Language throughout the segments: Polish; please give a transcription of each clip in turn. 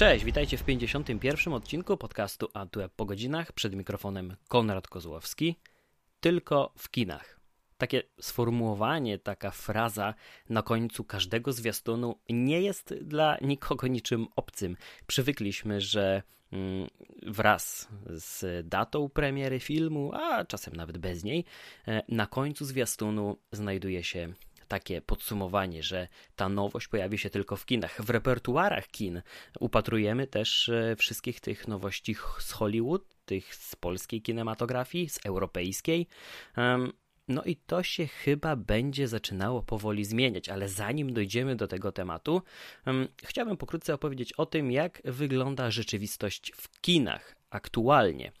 Cześć, witajcie w 51. odcinku podcastu Antweb po godzinach. Przed mikrofonem Konrad Kozłowski. Tylko w kinach. Takie sformułowanie, taka fraza na końcu każdego zwiastunu nie jest dla nikogo niczym obcym. Przywykliśmy, że mm, wraz z datą premiery filmu, a czasem nawet bez niej, e, na końcu zwiastunu znajduje się takie podsumowanie, że ta nowość pojawi się tylko w kinach. W repertuarach kin upatrujemy też e, wszystkich tych nowości z Hollywood, tych z polskiej kinematografii, z europejskiej. No i to się chyba będzie zaczynało powoli zmieniać, ale zanim dojdziemy do tego tematu, chciałbym pokrótce opowiedzieć o tym, jak wygląda rzeczywistość w kinach aktualnie.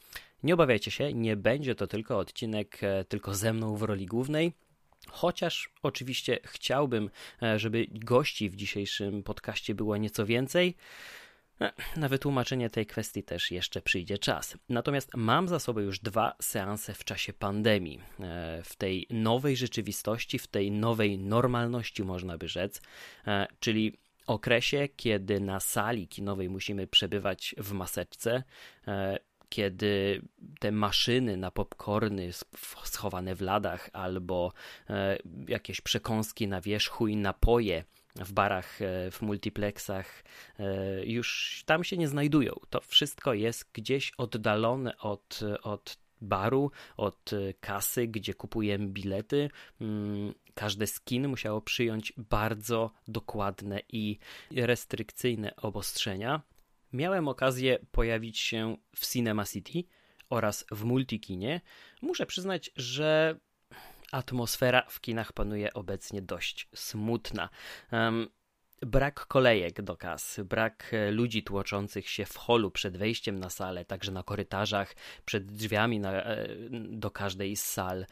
Nie obawiajcie się, nie będzie to tylko odcinek e, tylko ze mną w roli głównej. Chociaż oczywiście chciałbym, e, żeby gości w dzisiejszym podcaście było nieco więcej, e, na wytłumaczenie tej kwestii też jeszcze przyjdzie czas. Natomiast mam za sobą już dwa seanse w czasie pandemii. E, w tej nowej rzeczywistości, w tej nowej normalności, można by rzec, czyli okresie, kiedy na sali kinowej musimy przebywać w maseczce, kiedy te maszyny na popcorny schowane w ladach albo e, jakieś przekąski na wierzchu i napoje w barach, e, w multiplexach e, już tam się nie znajdują. To wszystko jest gdzieś oddalone od, od baru, od kasy, gdzie kupujemy bilety. Mm, każde skin musiało przyjąć bardzo dokładne i restrykcyjne obostrzenia miałem okazję pojawić się w Cinema City oraz w Multikinie, muszę przyznać, że atmosfera w kinach panuje obecnie dość smutna. Um, brak kolejek do kas, brak e, ludzi tłoczących się w holu przed wejściem na salę, także na korytarzach, przed drzwiami na, e, do każdej z sal.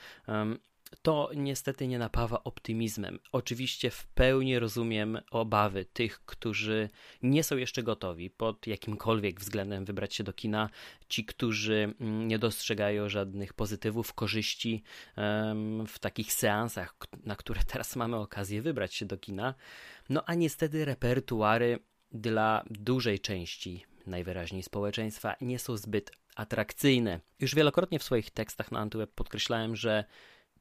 To niestety nie napawa optymizmem. Oczywiście w pełni rozumiem obawy tych, którzy nie są jeszcze gotowi pod jakimkolwiek względem wybrać się do kina, ci, którzy mm, nie dostrzegają żadnych pozytywów, korzyści w takich seansach, na które teraz mamy okazję wybrać się do kina. No a niestety repertuary dla dużej części najwyraźniej społeczeństwa nie są zbyt atrakcyjne. Już wielokrotnie w swoich tekstach na Antyweb podkreślałem, że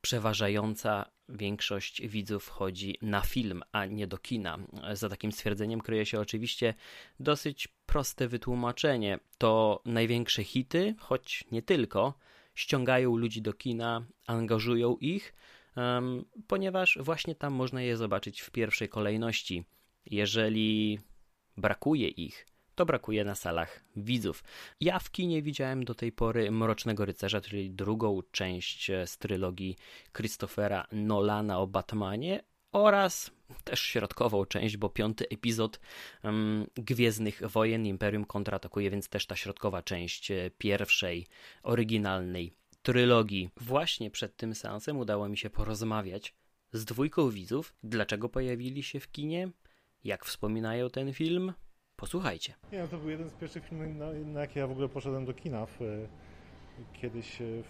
przeważająca większość widzów chodzi na film, a nie do kina. Za takim stwierdzeniem kryje się oczywiście dosyć proste wytłumaczenie. To największe hity, choć nie tylko, ściągają ludzi do kina, angażują ich, um, ponieważ właśnie tam można je zobaczyć w pierwszej kolejności. Jeżeli brakuje ich, to brakuje na salach widzów. Ja w kinie widziałem do tej pory Mrocznego Rycerza, czyli drugą część e, z trylogii Christophera Nolana o Batmanie oraz też środkową część, bo piąty epizod um, Gwiezdnych Wojen Imperium kontratakuje, więc też ta środkowa część e, pierwszej, oryginalnej trylogii. Właśnie przed tym seansem udało mi się porozmawiać z dwójką widzów, dlaczego pojawili się w kinie, jak wspominają ten film, Posłuchajcie. Nie, no to był jeden z pierwszych filmów, na, na jakie ja w ogóle poszedłem do kina. W, kiedyś w,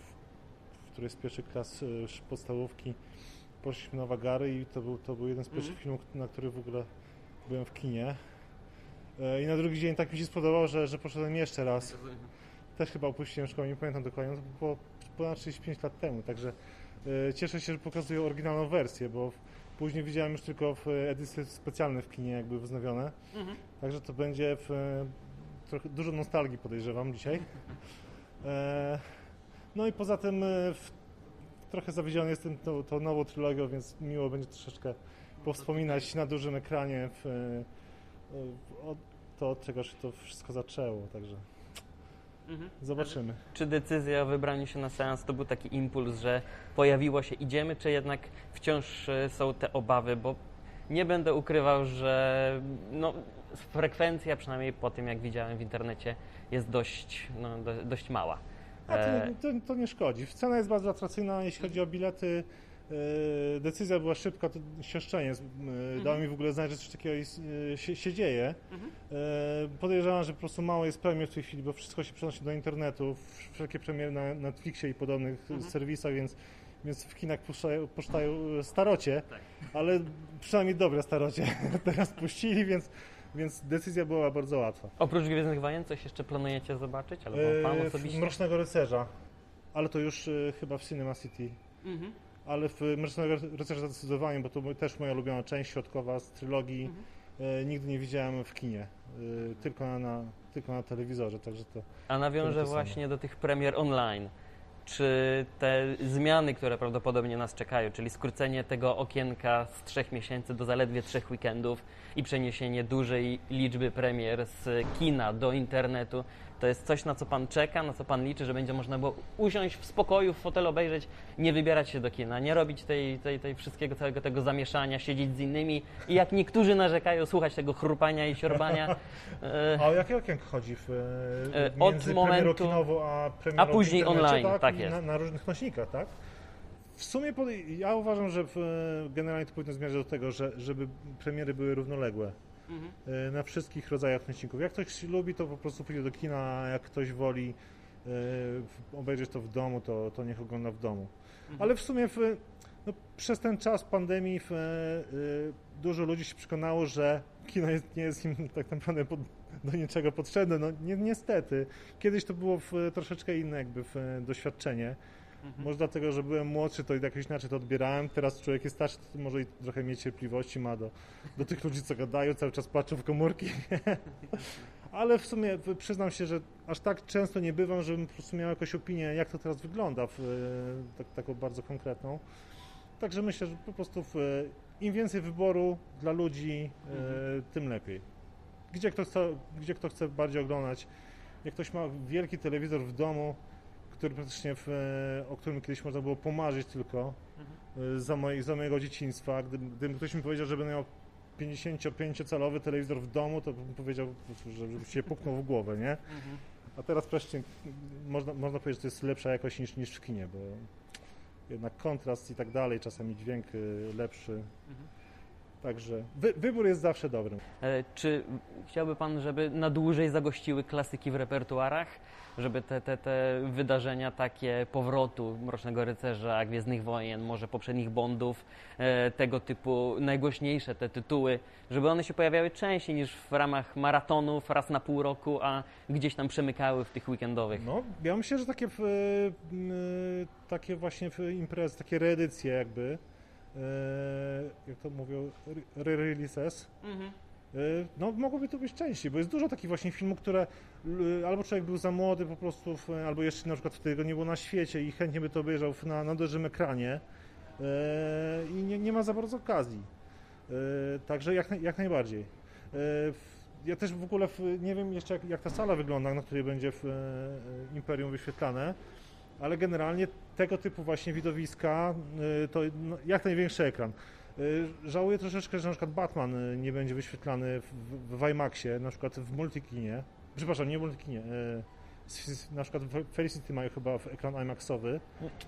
w którejś z pierwszych klas e, podstawówki poszliśmy na Wagary i to był, to był jeden z pierwszych mm. filmów, na który w ogóle byłem w kinie. E, I na drugi dzień tak mi się spodobało, że, że poszedłem jeszcze raz. Też chyba opuściłem szkołę, nie pamiętam dokładnie, to było ponad 35 lat temu, także e, cieszę się, że pokazują oryginalną wersję, bo Później widziałem już tylko w edycje specjalne w kinie jakby wznowione. Mhm. Także to będzie w, trochę, dużo nostalgii podejrzewam dzisiaj. E, no i poza tym e, w, trochę zawiedziony jestem tą, tą nową trylogią, więc miło będzie troszeczkę powspominać na dużym ekranie w, w, to, od czego się to wszystko zaczęło. Także. Mhm. Zobaczymy. Czy decyzja o wybraniu się na seans to był taki impuls, że pojawiło się idziemy, czy jednak wciąż e, są te obawy, bo nie będę ukrywał, że no, frekwencja, przynajmniej po tym jak widziałem w internecie, jest dość, no, do, dość mała. A to, e, to, to, nie szkodzi. Cena jest bardzo atrakcyjna, jeśli chodzi o bilety. E, decyzja była szybka, to siostrzenie mhm. dało mi w ogóle znać, że coś takiego e, się, się dzieje. Mhm. Podejrzewam, że po prostu mało jest premier w tej chwili, bo wszystko się przenosi do internetu, wszelkie premiery na Netflixie i podobnych mhm. serwisach, więc, więc w kinach puszczają, puszczają starocie, tak. ale przynajmniej dobre starocie teraz puścili, więc więc decyzja była bardzo łatwa. Oprócz Gwiezdnych Wojen coś jeszcze planujecie zobaczyć? Albo pan E, osobiście? Mrocznego Rycerza, ale to już e, chyba w Cinema City. Mhm. Ale w Mrocznego Rycerza zdecydowanie, bo to też moja ulubiona część środkowa z trylogii. Mhm. E, nigdy nie widziałem w kinie, e, tylko na, na, tylko na telewizorze, także to... A nawiążę To właśnie do tych premier online. Czy te zmiany, które prawdopodobnie nas czekają, czyli skrócenie tego okienka z trzech miesięcy do zaledwie trzech weekendów i przeniesienie dużej liczby premier z kina do internetu, to jest coś, na co Pan czeka, na co Pan liczy, że będzie można było usiąść w spokoju, w fotelu obejrzeć, nie wybierać się do kina, nie robić tej, tej, tej wszystkiego, całego tego zamieszania, siedzieć z innymi i jak niektórzy narzekają, słuchać tego chrupania i siorbania. E, A o jakie okienko chodzi w, E, w od momentu- kinową a premierą A później w online, tak I jest. Na, na różnych nośnikach, tak? W sumie pod, ja uważam, że w, generalnie to powinno zmierzać do tego, że, żeby premiery były równoległe Mhm. e, na wszystkich rodzajach nośników. Jak ktoś lubi, to po prostu pójdzie do kina, a jak ktoś woli e, obejrzeć to w domu, to, to niech ogląda w domu. Mhm. Ale w sumie w, no, przez ten czas pandemii w, e, dużo ludzi się przekonało, że kino jest, nie jest im tak naprawdę pod, do niczego potrzebne. No ni niestety. Kiedyś to było w, troszeczkę inne jakby w, doświadczenie. Mhm. Może dlatego, że byłem młodszy, to jakoś inaczej to odbierałem. Teraz człowiek jest starszy, to może i trochę mniej cierpliwości ma do, do tych ludzi, co gadają, cały czas patrzą w komórki. Ale w sumie przyznam się, że aż tak często nie bywam, żebym po prostu miał jakąś opinię, jak to teraz wygląda, w, e, tak, taką bardzo konkretną. Także myślę, że po prostu w, im więcej wyboru dla ludzi, e, Mhm. tym lepiej. Gdzie kto, chce, gdzie kto chce bardziej oglądać. Jak ktoś ma wielki telewizor w domu, który praktycznie w, e, o którym kiedyś można było pomarzyć tylko e, za, za mojego dzieciństwa. Gdyby, ktoś mi powiedział, żeby miał 55-calowy telewizor w domu, to bym powiedział, że się puknął w głowę, nie? Mhm. A teraz wreszcie można, można powiedzieć, że to jest lepsza jakość niż, niż w kinie, bo jednak kontrast i tak dalej, czasami dźwięk y, lepszy. Mhm. Także wy, wybór jest zawsze dobry. E, Czy chciałby Pan, żeby na dłużej zagościły klasyki w repertuarach? Żeby te, te, te wydarzenia takie powrotu Mrocznego Rycerza, Gwiezdnych Wojen, może poprzednich Bondów, e, tego typu najgłośniejsze te tytuły, żeby one się pojawiały częściej niż w ramach maratonów raz na pół roku, a gdzieś tam przemykały w tych weekendowych? No, ja myślę, że takie, y, takie właśnie imprezy, takie reedycje jakby, jak to mówią, re-releases, Mhm. Y, No, mogłoby to być częściej, bo jest dużo takich właśnie filmów, które albo człowiek był za młody po prostu, albo jeszcze na przykład wtedy go nie było na świecie i chętnie by to obejrzał na, na dużym ekranie y, i nie, nie ma za bardzo okazji. Także jak, jak najbardziej. Ja też w ogóle nie wiem jeszcze jak, jak ta sala wygląda, na której będzie w Imperium wyświetlane, ale generalnie tego typu właśnie widowiska y, to no, jak największy ekran. Y, Żałuję troszeczkę, że na przykład Batman y, nie będzie wyświetlany w, w, IMAXie, na przykład w multikinie. Przepraszam, nie w multikinie. Na przykład w Felicity mają chyba ekran IMAXowy.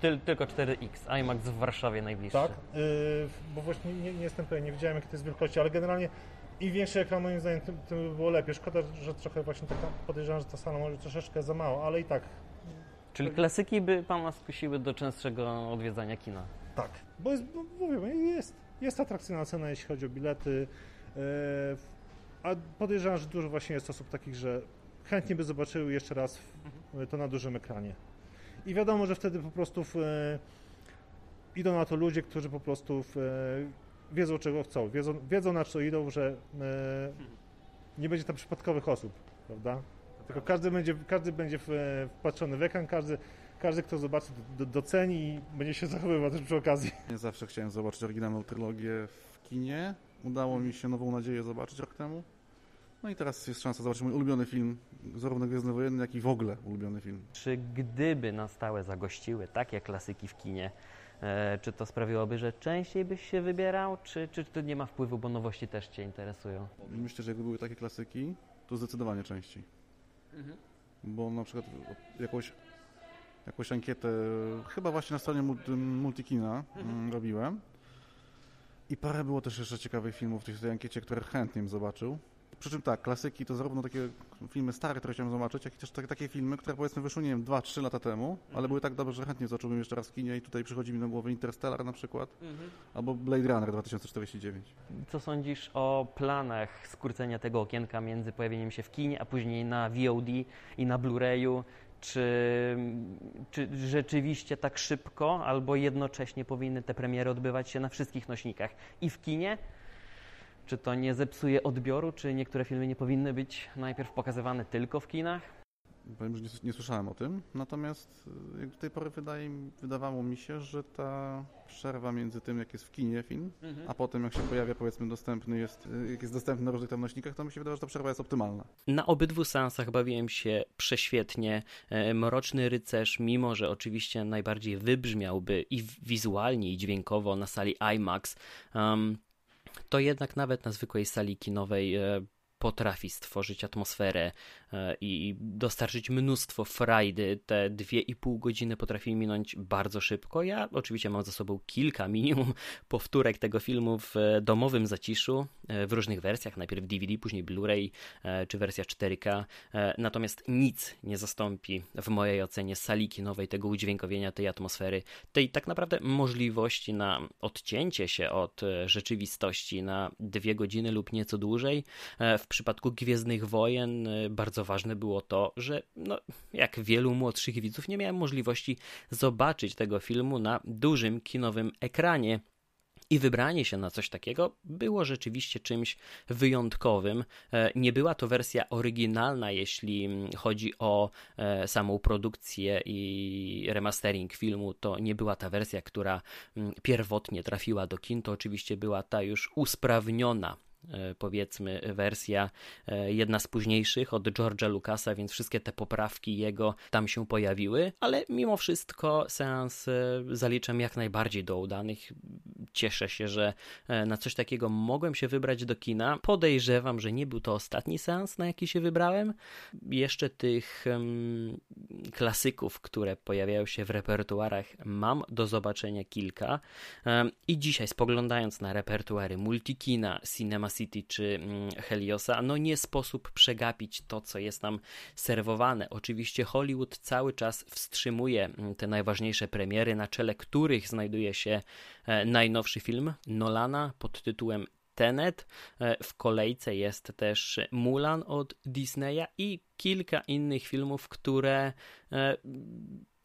Tyl, tylko 4X, IMAX w Warszawie najbliższy. Tak. Bo właśnie nie, nie jestem pewien, nie widziałem jakie to jest wielkości, ale generalnie im większy ekran moim zdaniem, tym, tym by było lepiej. Szkoda, że trochę właśnie taka podejrzewam, że ta sala może troszeczkę za mało, ale i tak Czyli klasyki by Pana skusiły do częstszego odwiedzania kina? Tak, bo jest, no, mówię, jest, jest atrakcyjna cena, jeśli chodzi o bilety, e, a podejrzewam, że dużo właśnie jest osób takich, że chętnie by zobaczyły jeszcze raz w, to na dużym ekranie. I wiadomo, że wtedy po prostu w, e, idą na to ludzie, którzy po prostu w, e, wiedzą, czego chcą, wiedzą, wiedzą na co idą, że e, nie będzie tam przypadkowych osób, prawda? Tylko każdy będzie, każdy będzie e, wpatrzony w ekran, każdy, każdy kto zobaczy, do, doceni i będzie się zachowywał też przy okazji. Ja zawsze chciałem zobaczyć oryginalną trylogię w kinie. Udało mi się Nową Nadzieję zobaczyć rok temu. No i teraz jest szansa zobaczyć mój ulubiony film, zarówno Gwiezdny Wojenny, jak i w ogóle ulubiony film. Czy gdyby na stałe zagościły takie klasyki w kinie, e, czy to sprawiłoby, że częściej byś się wybierał, czy, czy to nie ma wpływu, bo nowości też Cię interesują? Myślę, że jakby były takie klasyki, to zdecydowanie częściej. Bo na przykład jakąś, jakąś ankietę, chyba właśnie na stronie multi, Multikina mm, robiłem. I parę było też jeszcze ciekawych filmów w tej tej ankiecie, które chętnie bym zobaczył. Przy czym tak, klasyki to zarówno takie filmy stare, które chciałem zobaczyć, jak i też takie filmy, które powiedzmy wyszły, nie wiem, 2-3 lata temu, ale były tak dobre, że chętnie zobaczyłbym jeszcze raz w kinie i tutaj przychodzi mi na głowę Interstellar na przykład, mhm. albo Blade Runner 2049. Co sądzisz o planach skrócenia tego okienka między pojawieniem się w kinie, a później na VOD i na Blu-rayu? Czy, czy rzeczywiście tak szybko, albo jednocześnie powinny te premiery odbywać się na wszystkich nośnikach i w kinie, czy to nie zepsuje odbioru? Czy niektóre filmy nie powinny być najpierw pokazywane tylko w kinach? Powiem, że nie, nie słyszałem o tym, natomiast y, jak do tej pory wydaje, wydawało mi się, że ta przerwa między tym, jak jest w kinie film, mhm. a potem jak się pojawia, powiedzmy, dostępny jest, y, jak jest dostępny na różnych tam nośnikach, to mi się wydaje, że ta przerwa jest optymalna. Na obydwu seansach bawiłem się prześwietnie. E, Mroczny Rycerz, mimo że oczywiście najbardziej wybrzmiałby i wizualnie, i dźwiękowo na sali IMAX, um, to jednak nawet na zwykłej sali kinowej e, potrafi stworzyć atmosferę e, i dostarczyć mnóstwo frajdy. Te dwie i pół godziny potrafi minąć bardzo szybko. Ja oczywiście mam za sobą kilka minimum powtórek tego filmu w domowym zaciszu, e, w różnych wersjach, najpierw DVD, później Blu-ray czy wersja 4K. Natomiast nic nie zastąpi w mojej ocenie sali kinowej tego udźwiękowienia, tej atmosfery, tej tak naprawdę możliwości na odcięcie się od rzeczywistości na dwie godziny lub nieco dłużej. W przypadku Gwiezdnych Wojen bardzo ważne było to, że no, jak wielu młodszych widzów nie miałem możliwości zobaczyć tego filmu na dużym kinowym ekranie. I wybranie się na coś takiego było rzeczywiście czymś wyjątkowym. E, nie była to wersja oryginalna, jeśli chodzi o e, samą produkcję i remastering filmu. To nie była ta wersja, która mm, pierwotnie trafiła do kin. To oczywiście była ta już usprawniona powiedzmy wersja, e, jedna z późniejszych od George'a Lucasa, więc wszystkie te poprawki jego tam się pojawiły, ale mimo wszystko seans e, zaliczam jak najbardziej do udanych. Cieszę się, że na coś takiego mogłem się wybrać do kina. Podejrzewam, że nie był to ostatni seans, na jaki się wybrałem. Jeszcze tych um, klasyków, które pojawiają się w repertuarach, mam do zobaczenia kilka. Um, I dzisiaj spoglądając na repertuary Multikina, Cinema City czy mm, Heliosa, no nie sposób przegapić to, co jest nam serwowane. Oczywiście Hollywood cały czas wstrzymuje mm, te najważniejsze premiery, na czele których znajduje się e, najnowszy film Nolana pod tytułem Tenet. E, w kolejce jest też Mulan od Disneya i kilka innych filmów, które e,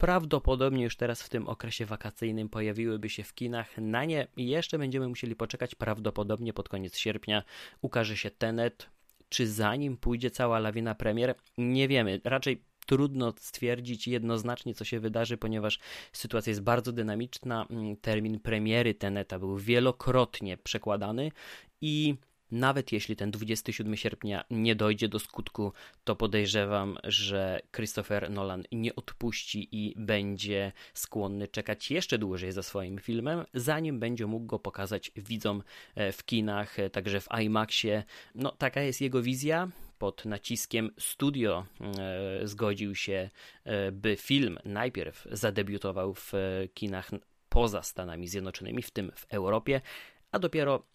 prawdopodobnie już teraz w tym okresie wakacyjnym pojawiłyby się w kinach. Na nie jeszcze będziemy musieli poczekać. Prawdopodobnie pod koniec sierpnia ukaże się Tenet. Czy zanim pójdzie cała lawina premier? Nie wiemy. Raczej trudno stwierdzić jednoznacznie, co się wydarzy, ponieważ sytuacja jest bardzo dynamiczna. Mm, termin premiery Teneta był wielokrotnie przekładany i nawet jeśli ten 27 sierpnia nie dojdzie do skutku, to podejrzewam, że Christopher Nolan nie odpuści i będzie skłonny czekać jeszcze dłużej za swoim filmem, zanim będzie mógł go pokazać widzom e, w kinach, e, także w IMAXie. No, taka jest jego wizja pod naciskiem studio e, zgodził się, e, by film najpierw zadebiutował w kinach poza Stanami Zjednoczonymi, w tym w Europie, a dopiero E,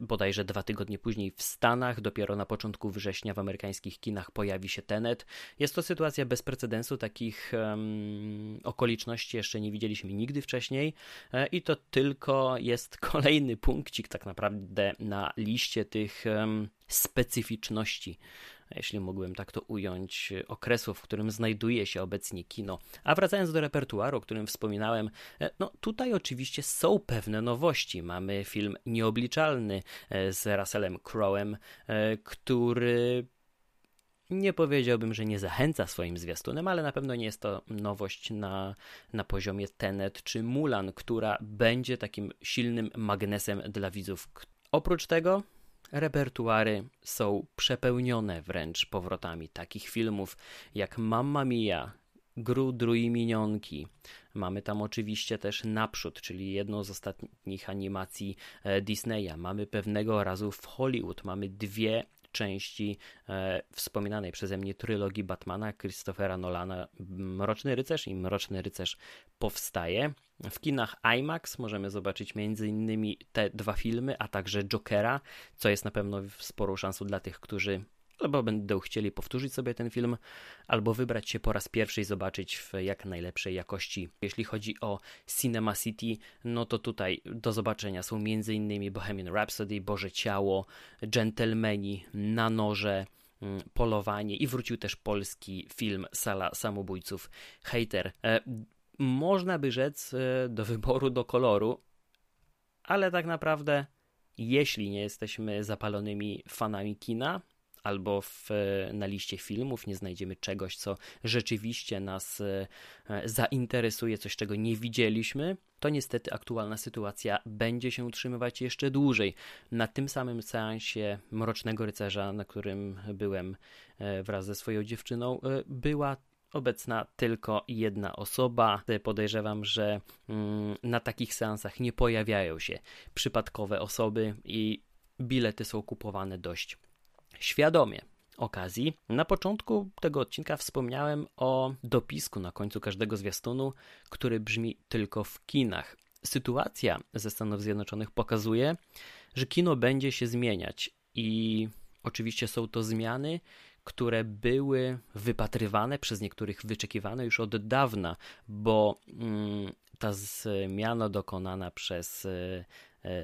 bodajże dwa tygodnie później w Stanach, dopiero na początku września w amerykańskich kinach pojawi się Tenet. Jest to sytuacja bez precedensu, takich um, okoliczności jeszcze nie widzieliśmy nigdy wcześniej e, i to tylko jest kolejny punkcik tak naprawdę na liście tych um, specyficzności jeśli mógłbym tak to ująć, okresu, w którym znajduje się obecnie kino. A wracając do repertuaru, o którym wspominałem, e, no tutaj oczywiście są pewne nowości. Mamy film Nieobliczalny e, z Russellem Crowem, e, który nie powiedziałbym, że nie zachęca swoim zwiastunem, ale na pewno nie jest to nowość na, na poziomie Tenet czy Mulan, która będzie takim silnym magnesem dla widzów. Oprócz tego Repertuary są przepełnione wręcz powrotami takich filmów jak Mamma Mia, Gru, Dru Minionki. Mamy tam oczywiście też Naprzód, czyli jedną z ostatnich animacji e, Disneya. Mamy pewnego razu w Hollywood. Mamy dwie części e, wspominanej przeze mnie trylogii Batmana Christophera Nolana Mroczny Rycerz i Mroczny Rycerz powstaje. W kinach IMAX możemy zobaczyć m.in. te dwa filmy, a także Jokera, co jest na pewno sporą szansą dla tych, którzy albo będą chcieli powtórzyć sobie ten film, albo wybrać się po raz pierwszy i zobaczyć w jak najlepszej jakości. Jeśli chodzi o Cinema City, no to tutaj do zobaczenia są m.in. Bohemian Rhapsody, Boże Ciało, Gentlemani, Na Noże, mm, Polowanie i wrócił też polski film Sala Samobójców Hater. E, można by rzec e, do wyboru, do koloru, ale tak naprawdę jeśli nie jesteśmy zapalonymi fanami kina, albo w, na liście filmów nie znajdziemy czegoś, co rzeczywiście nas e, zainteresuje, coś czego nie widzieliśmy, to niestety aktualna sytuacja będzie się utrzymywać jeszcze dłużej. Na tym samym seansie Mrocznego Rycerza, na którym byłem e, wraz ze swoją dziewczyną, e, była obecna tylko jedna osoba. Podejrzewam, że mm, na takich seansach nie pojawiają się przypadkowe osoby i bilety są kupowane dość świadomie okazji. Na początku tego odcinka wspomniałem o dopisku na końcu każdego zwiastunu, który brzmi tylko w kinach. Sytuacja ze Stanów Zjednoczonych pokazuje, że kino będzie się zmieniać i oczywiście są to zmiany, które były wypatrywane przez niektórych, wyczekiwane już od dawna, bo mm, ta zmiana dokonana przez e,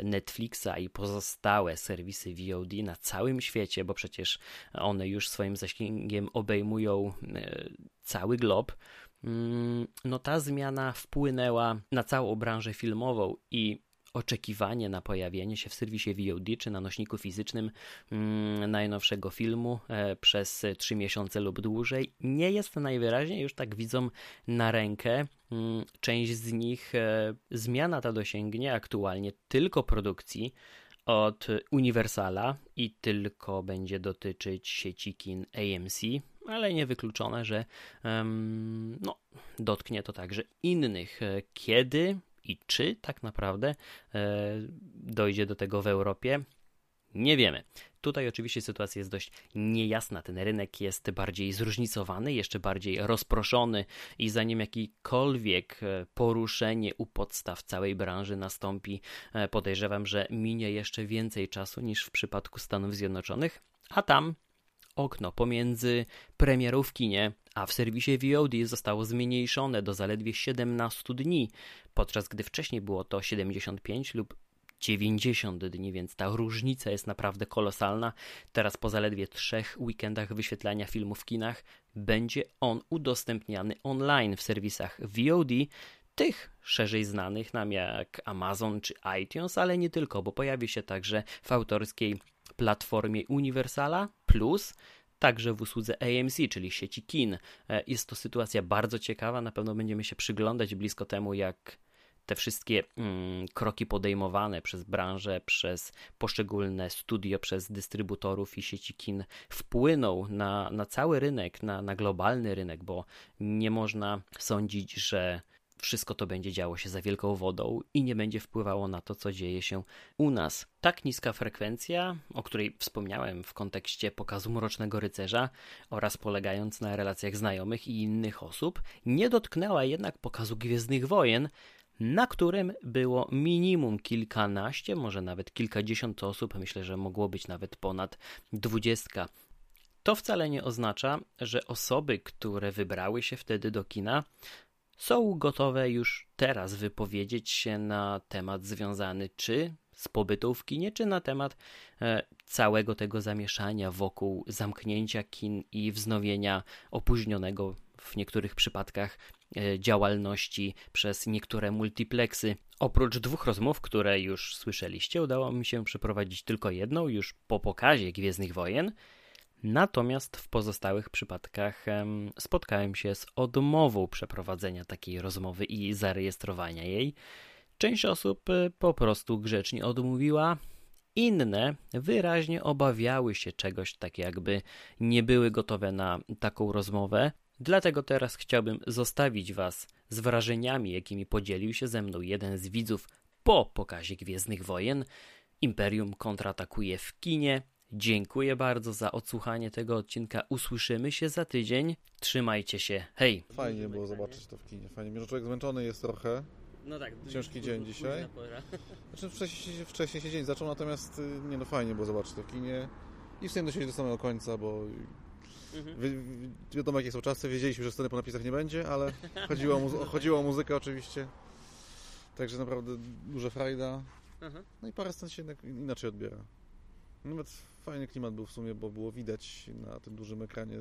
Netflixa i pozostałe serwisy VOD na całym świecie, bo przecież one już swoim zasięgiem obejmują e, cały glob. Mm, no ta zmiana wpłynęła na całą branżę filmową i oczekiwanie na pojawienie się w serwisie VOD czy na nośniku fizycznym mm, najnowszego filmu e, przez 3 miesiące lub dłużej nie jest najwyraźniej już tak widzą na rękę. Mm, część z nich e, zmiana ta dosięgnie aktualnie tylko produkcji od Universala i tylko będzie dotyczyć sieci kin AMC, ale niewykluczone, że um, no, dotknie to także innych. E, kiedy i czy tak naprawdę e, dojdzie do tego w Europie, nie wiemy. Tutaj oczywiście sytuacja jest dość niejasna. Ten rynek jest bardziej zróżnicowany, jeszcze bardziej rozproszony i zanim jakikolwiek e, poruszenie u podstaw całej branży nastąpi, e, podejrzewam, że minie jeszcze więcej czasu niż w przypadku Stanów Zjednoczonych, a tam okno pomiędzy premierą w kinie a w serwisie VOD zostało zmniejszone do zaledwie 17 dni, podczas gdy wcześniej było to 75 lub 90 dni, więc ta różnica jest naprawdę kolosalna. Teraz po zaledwie trzech weekendach wyświetlania filmu w kinach będzie on udostępniany online w serwisach VOD, tych szerzej znanych nam jak Amazon czy iTunes, ale nie tylko, bo pojawi się także w autorskiej platformie Universala Plus, także w usłudze AMC, czyli sieci kin. E, jest to sytuacja bardzo ciekawa, na pewno będziemy się przyglądać blisko temu, jak te wszystkie mm, kroki podejmowane przez branżę, przez poszczególne studio, przez dystrybutorów i sieci kin wpłyną na, na cały rynek, na, na globalny rynek, bo nie można sądzić, że wszystko to będzie działo się za wielką wodą i nie będzie wpływało na to, co dzieje się u nas. Tak niska frekwencja, o której wspomniałem w kontekście pokazu Mrocznego Rycerza oraz polegając na relacjach znajomych i innych osób, nie dotknęła jednak pokazu Gwiezdnych Wojen, na którym było minimum kilkanaście, może nawet kilkadziesiąt osób, myślę, że mogło być nawet ponad dwudziestka. To wcale nie oznacza, że osoby, które wybrały się wtedy do kina, są gotowe już teraz wypowiedzieć się na temat związany czy z pobytą w kinie, czy na temat e, całego tego zamieszania wokół zamknięcia kin i wznowienia opóźnionego w niektórych przypadkach e, działalności przez niektóre multiplexy. Oprócz dwóch rozmów, które już słyszeliście, udało mi się przeprowadzić tylko jedną już po pokazie Gwiezdnych Wojen. Natomiast w pozostałych przypadkach spotkałem się z odmową przeprowadzenia takiej rozmowy i zarejestrowania jej. Część osób e, po prostu grzecznie odmówiła, inne wyraźnie obawiały się czegoś, tak jakby nie były gotowe na taką rozmowę. Dlatego teraz chciałbym zostawić Was z wrażeniami, jakimi podzielił się ze mną jeden z widzów po pokazie Gwiezdnych Wojen. Imperium kontratakuje w kinie Dziękuję bardzo za odsłuchanie tego odcinka. Usłyszymy się za tydzień. Trzymajcie się. Hej! Fajnie było zobaczyć to w kinie. Fajnie, mimo że człowiek zmęczony jest trochę. No tak, Ciężki dzień dzisiaj. Znaczy wcześniej, się- wcześniej się dzień zaczął, natomiast y, nie no fajnie było zobaczyć to w kinie. I w sumie dosiedzieć do samego końca, bo Mhm. wi- wi- wiadomo jakie są czasy, wiedzieliśmy, że sceny po napisach nie będzie, ale chodziło o, muzy- chodziło o muzykę oczywiście. Także naprawdę duża frajda. No i parę scen się jednak inaczej odbiera. Nawet fajny klimat był w sumie, bo było widać na tym dużym ekranie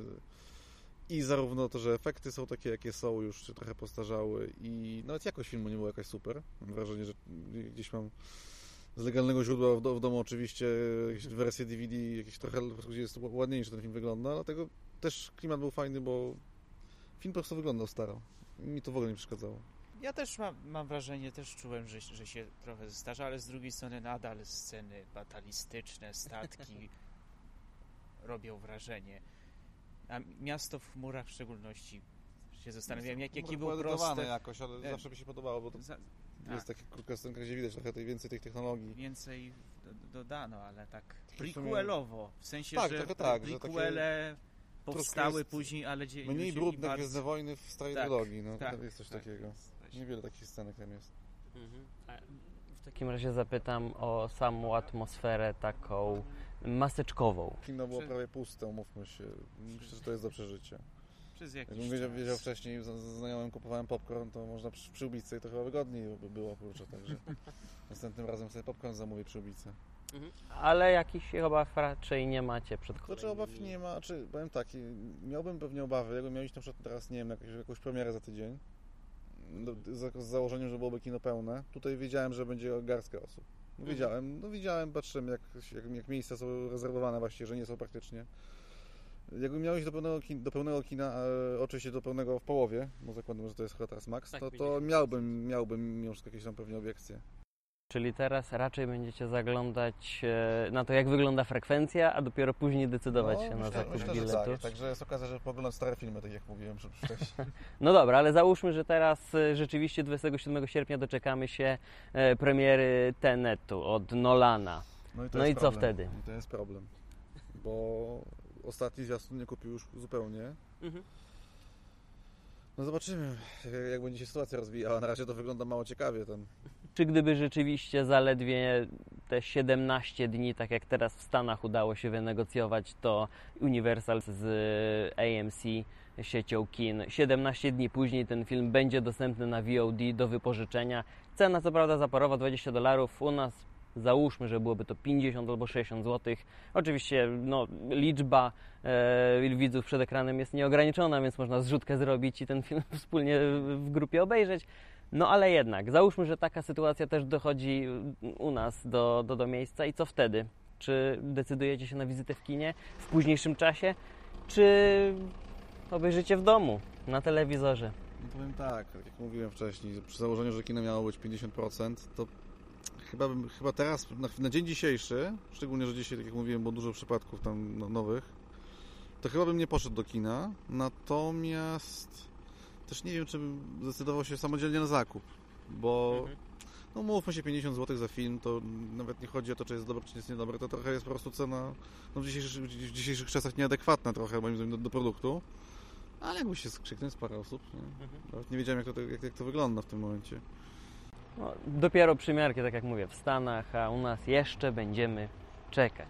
i zarówno to, że efekty są takie, jakie są, już się trochę postarzały i nawet jakość filmu nie była jakaś super. Mam wrażenie, że gdzieś mam z legalnego źródła w, do, w domu oczywiście jakieś wersje DVD, jakieś trochę, gdzie jest ładniejszy ten film wygląda, dlatego też klimat był fajny, bo film po prostu wyglądał staro. Mi to w ogóle nie przeszkadzało. Ja też mam, mam wrażenie, też czułem, że, że się trochę zestarza, ale z drugiej strony nadal sceny batalistyczne, statki robią wrażenie. A miasto w chmurach w szczególności się zastanawiałem, jak, jaki był prosty... jakoś, ale E, zawsze mi się podobało, bo to Za, jest tak, taka krótka scenka, gdzie widać trochę tej, więcej tych technologii. więcej do, dodano, ale tak prequelowo, w sensie, Tak, że tak, że prequele powstały jest później, ale Mniej brudne Gwiezdne Wojny w starej Tak, trilogii, no tak, jest coś tak. takiego. Coś- Niewiele takich scenek tam jest. Mhm. W takim razie zapytam o samą atmosferę taką maseczkową. Kino było prawie puste, umówmy się. Myślę, że to jest do przeżycia. Przez jakiś Jakbym wiedział, wiedział wcześniej, z z znajomym kupowałem popcorn, to można przy, przy ubicy i to chyba wygodniej by było, kurczę, także następnym razem sobie popcorn zamówię przy ubicy. Ale jakichś obaw raczej nie macie przed Znaczy kolejnymi. obaw nie ma, czy powiem tak, miałbym pewnie obawy, jakbym miał iść na przykład teraz, nie wiem, na jakąś, jakąś premierę za tydzień, z, z założeniem, że byłoby kino pełne, tutaj wiedziałem, że będzie garstka osób. No, wiedziałem, no widziałem, patrzyłem jak, jak, jak miejsca są rezerwowane właściwie, że nie są praktycznie. Jakbym miał iść do pełnego, kin, do pełnego kina, e, oczywiście do pełnego w połowie, bo zakładam, że to jest chyba teraz max, Tak, to, to 50%. miałbym, miałbym mimo wszystko jakieś tam pewnie obiekcje. Czyli teraz raczej będziecie zaglądać e, na to, jak wygląda frekwencja, a dopiero później decydować się na No, myślę, zakup myślę, biletu. tak, także jest okazja, że poglądam stare filmy, tak jak mówiłem wcześniej. No dobra, ale załóżmy, że teraz e, rzeczywiście 27 sierpnia doczekamy się e, premiery Tenetu od Nolana. No i, No i co wtedy? I to jest problem, bo ostatni zwiastun nie kupił już zupełnie. No zobaczymy, jak- jak będzie się sytuacja rozwijała. Na razie to wygląda mało ciekawie. Ten. Czy gdyby rzeczywiście zaledwie te 17 dni, tak jak teraz w Stanach udało się wynegocjować to Universal z AMC, siecią kin, 17 dni później ten film będzie dostępny na VOD do wypożyczenia. Cena co prawda zaporowa 20 dolarów, u nas załóżmy, że byłoby to 50 albo 60 zł. Oczywiście no, liczba e, widzów przed ekranem jest nieograniczona, więc można zrzutkę zrobić i ten film wspólnie w grupie obejrzeć. No ale jednak, załóżmy, że taka sytuacja też dochodzi u nas do, do, do miejsca i co wtedy? Czy decydujecie się na wizytę w kinie w późniejszym czasie, czy obejrzycie w domu, na telewizorze? No powiem tak, jak mówiłem wcześniej, przy założeniu, że kino miało być 50%, to chyba, chyba teraz, na, na dzień dzisiejszy, szczególnie, że dzisiaj, tak jak mówiłem, było dużo przypadków tam no, nowych, to chyba bym nie poszedł do kina, natomiast też nie wiem, czy bym zdecydował się samodzielnie na zakup, bo Mhm. no mówmy się 50 zł za film, to nawet nie chodzi o to, czy jest dobry, czy jest niedobry, to trochę jest po prostu cena no, w, dzisiejszych, w dzisiejszych czasach nieadekwatna trochę moim zdaniem do, do produktu. Ale jakby się skrzyknąć parę osób, nie? Nawet nie wiedziałem jak to, jak, jak to wygląda w tym momencie. No, dopiero przymiarki, tak jak mówię, w Stanach, a u nas jeszcze będziemy czekać.